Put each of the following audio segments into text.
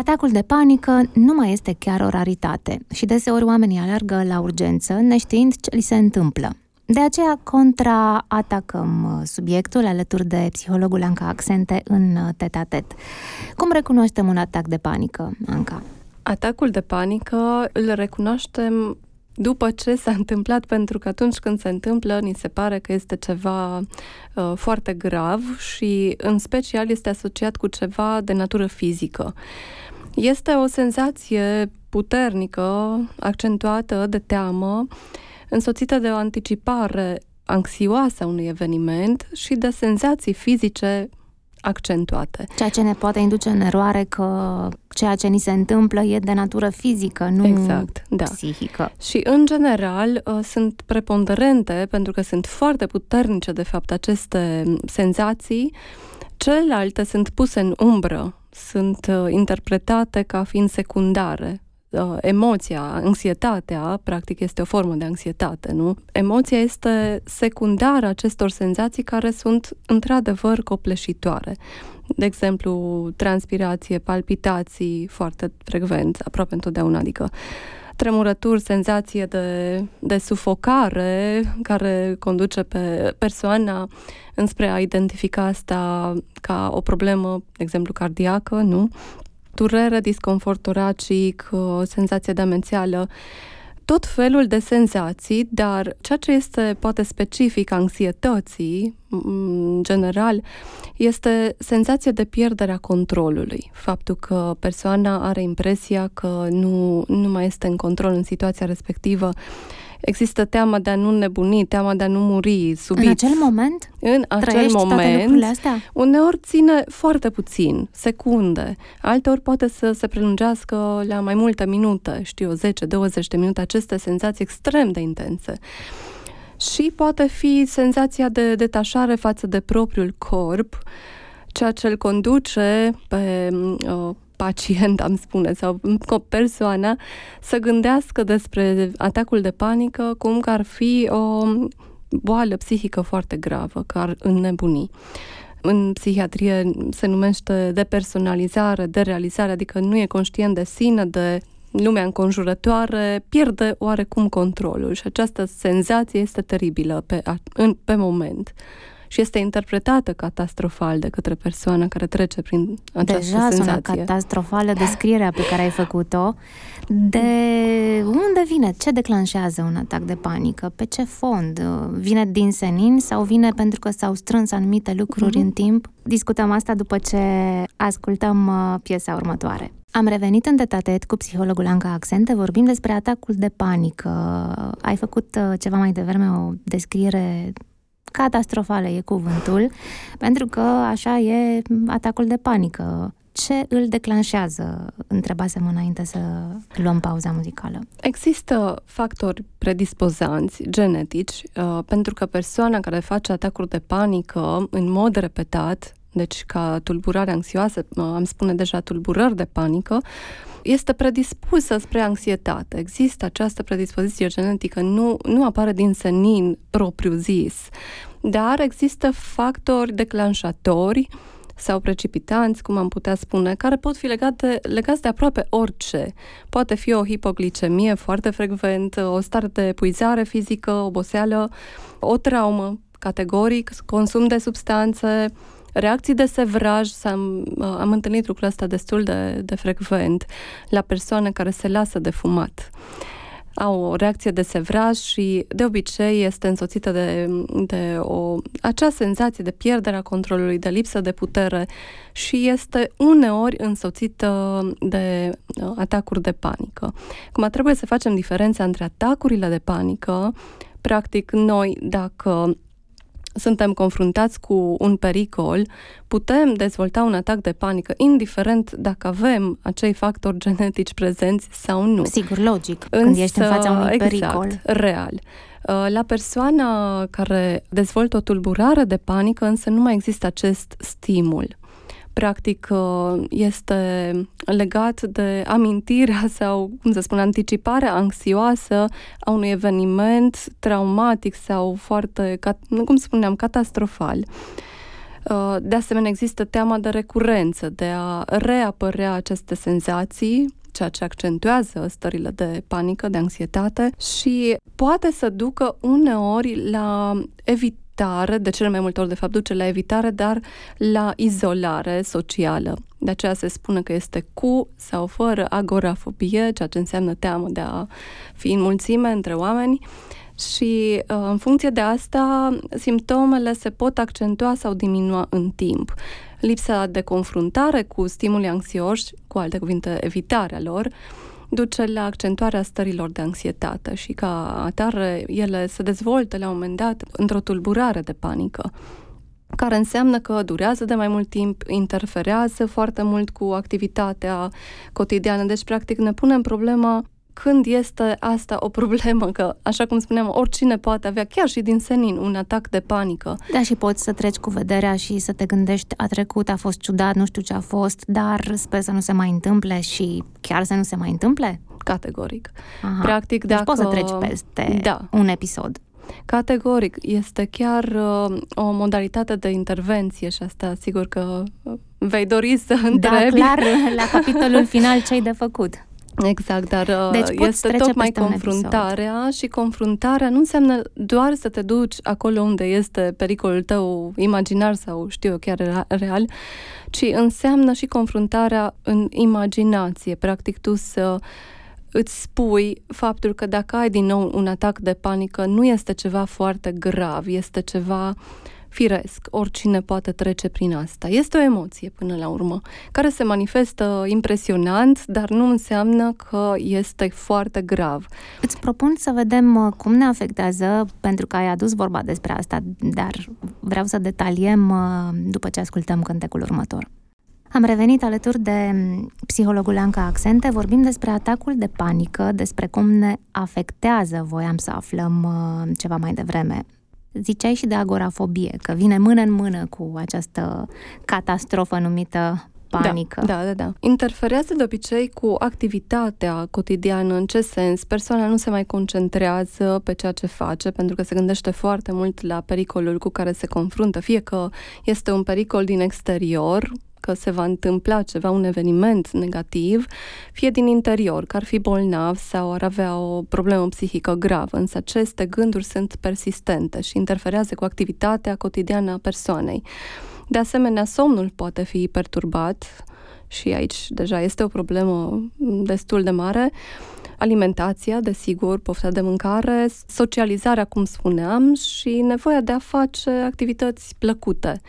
Atacul de panică nu mai este chiar o raritate și deseori oamenii alergă la urgență neștiind ce li se întâmplă. De aceea contraatacăm uh, subiectul alături de psihologul Anca Accente în uh, tetatet. Cum recunoaștem un atac de panică, Anca? Atacul de panică îl recunoaștem după ce s-a întâmplat, pentru că atunci când se întâmplă, ni se pare că este ceva uh, foarte grav și, în special, este asociat cu ceva de natură fizică. Este o senzație puternică, accentuată de teamă, însoțită de o anticipare anxioasă a unui eveniment și de senzații fizice accentuate. Ceea ce ne poate induce în eroare că ceea ce ni se întâmplă e de natură fizică, nu exact, da. psihică. Și, în general, uh, sunt preponderente, pentru că sunt foarte puternice, de fapt, aceste senzații, celelalte sunt puse în umbră, sunt uh, interpretate ca fiind secundare uh, emoția, anxietatea, practic este o formă de anxietate, nu? Emoția este secundară acestor senzații care sunt într-adevăr copleșitoare. De exemplu, transpirație, palpitații foarte frecvent, aproape întotdeauna, adică tremurături, senzație de, de sufocare care conduce pe persoana înspre a identifica asta ca o problemă, de exemplu, cardiacă, nu? durere, disconfort toracic, senzație demențială, tot felul de senzații, dar ceea ce este poate specific anxietății, în general, este senzația de pierdere a controlului. Faptul că persoana are impresia că nu, nu mai este în control în situația respectivă există teama de a nu nebuni, teama de a nu muri subit. În acel moment? În acel moment. astea? Uneori ține foarte puțin, secunde. Alteori poate să se prelungească la mai multe minute, știu 10-20 de minute, aceste senzații extrem de intense. Și poate fi senzația de detașare față de propriul corp, ceea ce îl conduce pe uh, pacient, am spune, sau persoana să gândească despre atacul de panică cum că ar fi o boală psihică foarte gravă, că ar înnebuni. În psihiatrie se numește depersonalizare, derealizare, adică nu e conștient de sine, de lumea înconjurătoare, pierde oarecum controlul și această senzație este teribilă pe, în, pe moment și este interpretată catastrofal de către persoana care trece prin această Deja senzație. sună catastrofală descrierea pe care ai făcut-o. De unde vine? Ce declanșează un atac de panică? Pe ce fond? Vine din senin sau vine pentru că s-au strâns anumite lucruri mm-hmm. în timp? Discutăm asta după ce ascultăm uh, piesa următoare. Am revenit în detatet cu psihologul Anca Accente, vorbim despre atacul de panică. Ai făcut uh, ceva mai devreme o descriere catastrofală e cuvântul, pentru că așa e atacul de panică. Ce îl declanșează? Întrebasem înainte să luăm pauza muzicală. Există factori predispozanți genetici, uh, pentru că persoana care face atacuri de panică în mod repetat, deci ca tulburare anxioasă, uh, am spune deja tulburări de panică, este predispusă spre anxietate. Există această predispoziție genetică, nu, nu apare din senin propriu zis, dar există factori declanșatori sau precipitanți, cum am putea spune, care pot fi legate, legați de aproape orice. Poate fi o hipoglicemie foarte frecvent, o stare de epuizare fizică, oboseală, o traumă, categoric, consum de substanțe, reacții de sevraj, am, am întâlnit lucrul ăsta destul de, de frecvent la persoane care se lasă de fumat. Au o reacție de sevraj și de obicei este însoțită de, de o, acea senzație de pierdere a controlului, de lipsă de putere și este uneori însoțită de uh, atacuri de panică. Cum trebuie să facem diferența între atacurile de panică, practic noi dacă suntem confruntați cu un pericol, putem dezvolta un atac de panică, indiferent dacă avem acei factori genetici prezenți sau nu. Sigur, logic, Însă, când ești în fața unui exact, pericol. real. Uh, la persoana care dezvoltă o tulburare de panică, însă nu mai există acest stimul practic uh, este legat de amintirea sau, cum să spun, anticiparea anxioasă a unui eveniment traumatic sau foarte, cum spuneam, catastrofal. Uh, de asemenea, există teama de recurență, de a reapărea aceste senzații ceea ce accentuează stările de panică, de anxietate și poate să ducă uneori la evitare, de cele mai multe ori de fapt duce la evitare, dar la izolare socială. De aceea se spune că este cu sau fără agorafobie, ceea ce înseamnă teamă de a fi în mulțime între oameni și uh, în funcție de asta simptomele se pot accentua sau diminua în timp. Lipsa de confruntare cu stimuli anxioși, cu alte cuvinte, evitarea lor, duce la accentuarea stărilor de anxietate și ca atare ele se dezvoltă la un moment dat într-o tulburare de panică care înseamnă că durează de mai mult timp, interferează foarte mult cu activitatea cotidiană. Deci, practic, ne punem problema când este asta o problemă, că, așa cum spuneam, oricine poate avea, chiar și din senin, un atac de panică. Da, și poți să treci cu vederea și să te gândești, a trecut, a fost ciudat, nu știu ce a fost, dar sper să nu se mai întâmple și chiar să nu se mai întâmple? Categoric. Aha. Practic, deci dacă... poți să treci peste da. un episod. Categoric, este chiar uh, o modalitate de intervenție și asta sigur că uh, vei dori să da, întrebi. Da, clar, la capitolul final ce ai de făcut. Exact, dar uh, deci este tocmai confruntarea și confruntarea nu înseamnă doar să te duci acolo unde este pericolul tău imaginar sau știu eu chiar real, ci înseamnă și confruntarea în imaginație, practic tu să îți spui faptul că dacă ai din nou un atac de panică, nu este ceva foarte grav, este ceva uh, firesc, oricine poate trece prin asta. Este o emoție până la urmă, care se manifestă impresionant, dar nu înseamnă că este foarte grav. Îți propun să vedem uh, cum ne afectează, pentru că ai adus vorba despre asta, dar vreau să detaliem uh, după ce ascultăm cântecul următor. Am revenit alături de mm, psihologul Anca Accente, vorbim despre atacul de panică, despre cum ne afectează, voiam să aflăm uh, ceva mai devreme, Ziceai și de agorafobie, că vine mână în mână cu această catastrofă numită panică. Da, da, da. Interferează de obicei cu activitatea cotidiană. În ce sens? Persoana nu se mai concentrează pe ceea ce face pentru că se gândește foarte mult la pericolul cu care se confruntă. Fie că este un pericol din exterior, că se va întâmpla ceva, un eveniment negativ, fie din interior, că ar fi bolnav sau ar avea o problemă psihică gravă, însă aceste gânduri sunt persistente și interferează cu activitatea cotidiană a persoanei. De asemenea, somnul poate fi perturbat și aici deja este o problemă destul de mare. Alimentația, desigur, pofta de mâncare, socializarea, cum spuneam, și nevoia de a face activități plăcute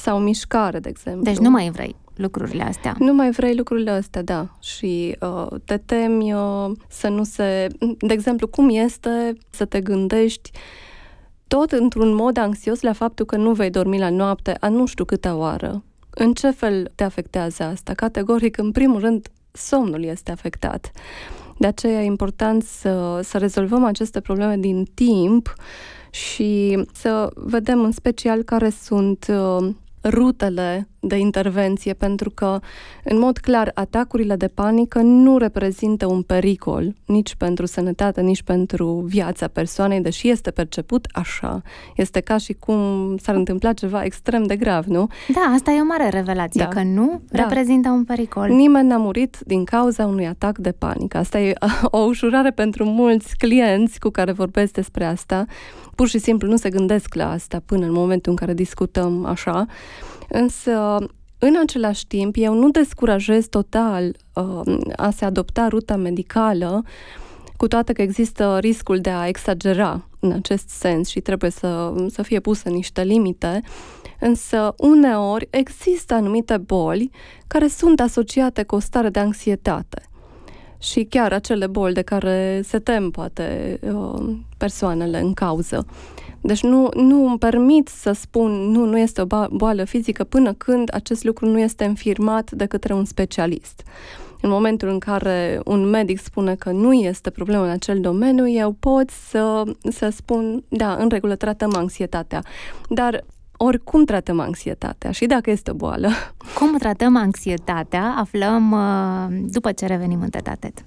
sau mișcare, de exemplu. Deci nu mai vrei lucrurile astea. Nu mai vrei lucrurile astea, da. Și uh, te temi uh, să nu se... De exemplu, cum este să te gândești tot într-un mod anxios la faptul că nu vei dormi la noapte a nu știu câte oară. În ce fel te afectează asta? Categoric, în primul rând, somnul este afectat. De aceea e important să, să rezolvăm aceste probleme din timp și să vedem în special care sunt uh, rutele de intervenție, pentru că, în mod clar, atacurile de panică nu reprezintă un pericol nici pentru sănătate, nici pentru viața persoanei, deși este perceput așa. Este ca și cum s-ar întâmpla ceva extrem de grav, nu? Da, asta e o mare revelație, da. că nu da. reprezintă un pericol. Nimeni n-a murit din cauza unui atac de panică. Asta e o ușurare pentru mulți clienți cu care vorbesc despre asta. Pur și simplu nu se gândesc la asta până în momentul în care discutăm așa. Însă, în același timp, eu nu descurajez total uh, a se adopta ruta medicală, cu toate că există riscul de a exagera în acest sens și trebuie să, să fie puse niște limite, însă uneori există anumite boli care sunt asociate cu o stare de anxietate și chiar acele boli de care se tem poate uh, persoanele în cauză. Deci nu, nu îmi permit să spun nu, nu este o boală fizică până când acest lucru nu este înfirmat de către un specialist. În momentul în care un medic spune că nu este problemă în acel domeniu, eu pot să, să spun, da, în regulă tratăm anxietatea. Dar oricum tratăm anxietatea și dacă este o boală. Cum tratăm anxietatea aflăm uh, după ce revenim în tetatet.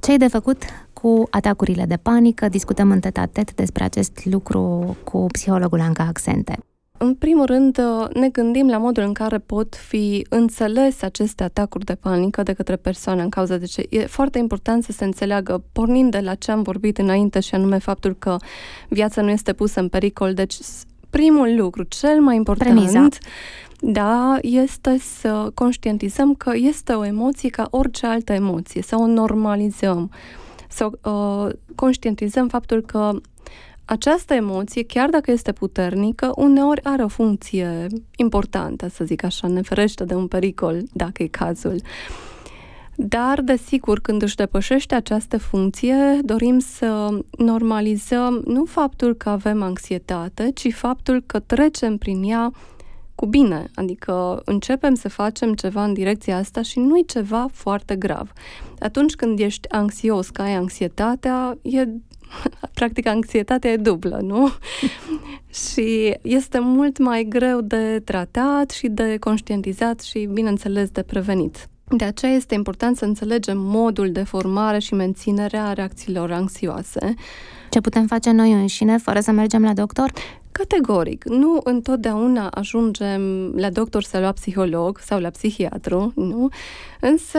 Ce ai de făcut cu atacurile de panică? Discutăm în tetatet despre acest lucru cu psihologul Anca Accente. În primul rând, ne gândim la modul în care pot fi înțelese aceste atacuri de panică de către persoane în cauza de ce e foarte important să se înțeleagă, pornind de la ce am vorbit înainte și anume faptul că viața nu este pusă în pericol. Deci, primul lucru, cel mai important, Premiza. da, este să conștientizăm că este o emoție ca orice altă emoție, să o normalizăm, să uh, conștientizăm faptul că această emoție, chiar dacă este puternică, uneori are o funcție importantă, să zic așa, ne ferește de un pericol, dacă e cazul. Dar, desigur, când își depășește această funcție, dorim să normalizăm nu faptul că avem anxietate, ci faptul că trecem prin ea cu bine, adică începem să facem ceva în direcția asta și nu e ceva foarte grav. Atunci când ești anxios, că ai anxietatea, e practic anxietatea e dublă, nu? și este mult mai greu de tratat și de conștientizat și, bineînțeles, de prevenit. De aceea este important să înțelegem modul de formare și menținere a reacțiilor anxioase. Ce putem face noi înșine fără să mergem la doctor? Categoric. Nu întotdeauna ajungem la doctor sau la psiholog sau la psihiatru, nu? Însă,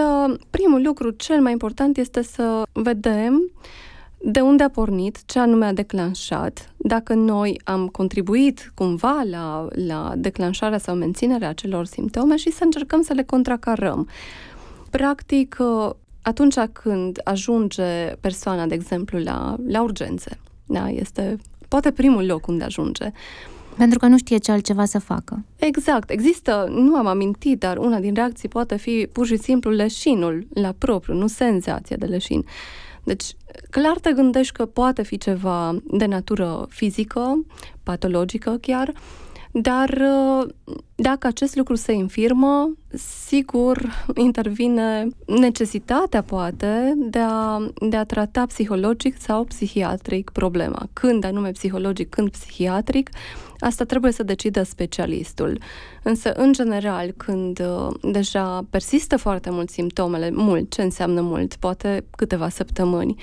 primul lucru cel mai important este să vedem de unde a pornit, ce anume a declanșat, dacă noi am contribuit cumva la, la declanșarea sau menținerea acelor simptome și să încercăm să le contracarăm. Practic, atunci când ajunge persoana, de exemplu, la, la urgențe, da, este poate primul loc unde ajunge. Pentru că nu știe ce altceva să facă. Exact. Există, nu am amintit, dar una din reacții poate fi pur și simplu leșinul la propriu, nu senzația de leșin. Deci, clar te gândești că poate fi ceva de natură fizică, patologică chiar, dar uh, dacă acest lucru se infirmă, sigur intervine necesitatea, poate, de a, de a trata psihologic sau psihiatric problema. Când anume psihologic, când psihiatric, asta trebuie să decidă specialistul. Însă, în general, când uh, deja persistă foarte mult simptomele, mult, ce înseamnă mult? Poate câteva săptămâni,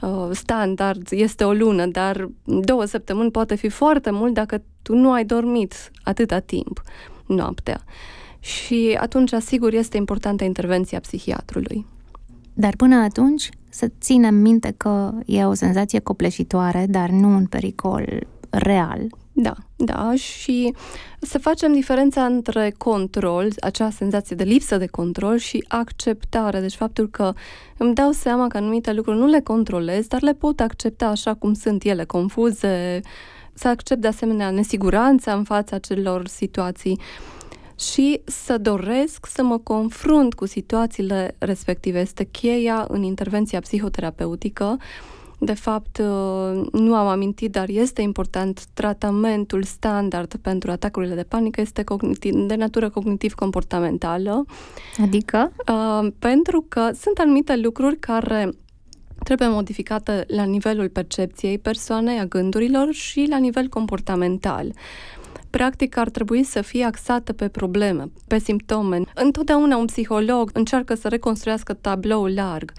uh, standard este o lună, dar două săptămâni poate fi foarte mult dacă tu nu ai dormit atâta timp noaptea. Și atunci, sigur, este importantă intervenția psihiatrului. Dar până atunci, să ținem minte că e o senzație copleșitoare, dar nu un pericol real. Da, da, și să facem diferența între control, acea senzație de lipsă de control și acceptare, deci faptul că îmi dau seama că anumite lucruri nu le controlez, dar le pot accepta așa cum sunt ele, confuze, să accept de asemenea nesiguranța în fața acelor situații și să doresc să mă confrunt cu situațiile respective. Este cheia în intervenția psihoterapeutică de fapt, uh, nu am amintit, dar este important, tratamentul standard pentru atacurile de panică este cognitiv, de natură cognitiv-comportamentală. Adică? Uh, pentru că sunt anumite lucruri care trebuie modificate la nivelul percepției persoanei, a gândurilor și la nivel comportamental practic ar trebui să fie axată pe probleme, pe simptome. Întotdeauna un psiholog încearcă să reconstruiască tabloul larg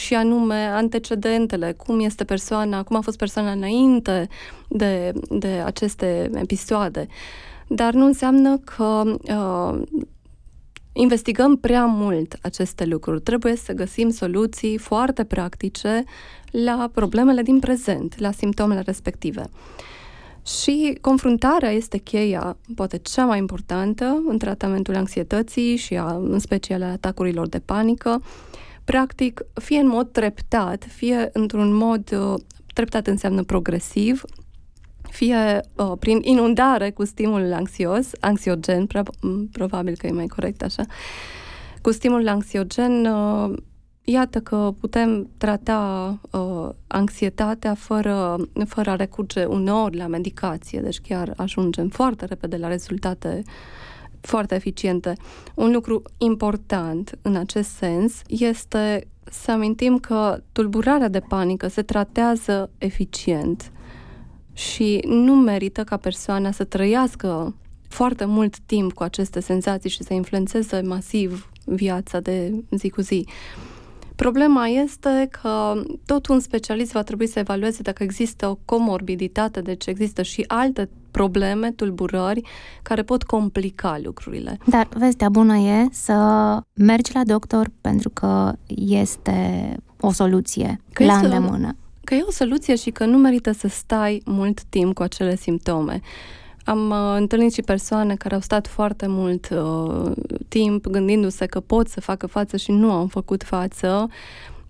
și anume antecedentele, cum este persoana, cum a fost persoana înainte de, de aceste episoade. Dar nu înseamnă că uh, investigăm prea mult aceste lucruri. Trebuie să găsim soluții foarte practice la problemele din prezent, la simptomele respective. Și confruntarea este cheia, poate cea mai importantă, în tratamentul anxietății și a, în special a atacurilor de panică. Practic, fie în mod treptat, fie într-un mod uh, treptat înseamnă progresiv, fie uh, prin inundare cu stimul anxios, anxiogen, probabil că e mai corect așa, cu stimul anxiogen, uh, iată că putem trata uh, anxietatea fără, fără a recurge uneori la medicație, deci chiar ajungem foarte repede la rezultate foarte eficiente. Un lucru important în acest sens este să amintim că tulburarea de panică se tratează eficient și nu merită ca persoana să trăiască foarte mult timp cu aceste senzații și să influențeze masiv viața de zi cu zi. Problema este că tot un specialist va trebui să evalueze dacă există o comorbiditate, deci există și alte probleme, tulburări, care pot complica lucrurile. Dar vestea bună e să mergi la doctor pentru că este o soluție că la îndemână. Că e o soluție și că nu merită să stai mult timp cu acele simptome. Am uh, întâlnit și persoane care au stat foarte mult uh, timp gândindu-se că pot să facă față și nu au făcut față,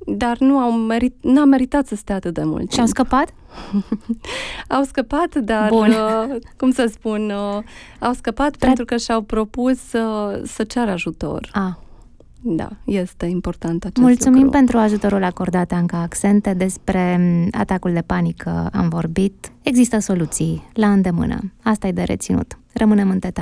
dar nu au merit, n-a meritat să stea atât de mult. Și au scăpat? au scăpat, dar, uh, cum să spun, uh, au scăpat Tra- pentru că și-au propus să, să ceară ajutor. Ah. Da, este important acest Mulțumim lucru. pentru ajutorul acordat, Anca Accente. Despre mm, atacul de panică am vorbit. Există soluții la îndemână. Asta e de reținut. Rămânem în tet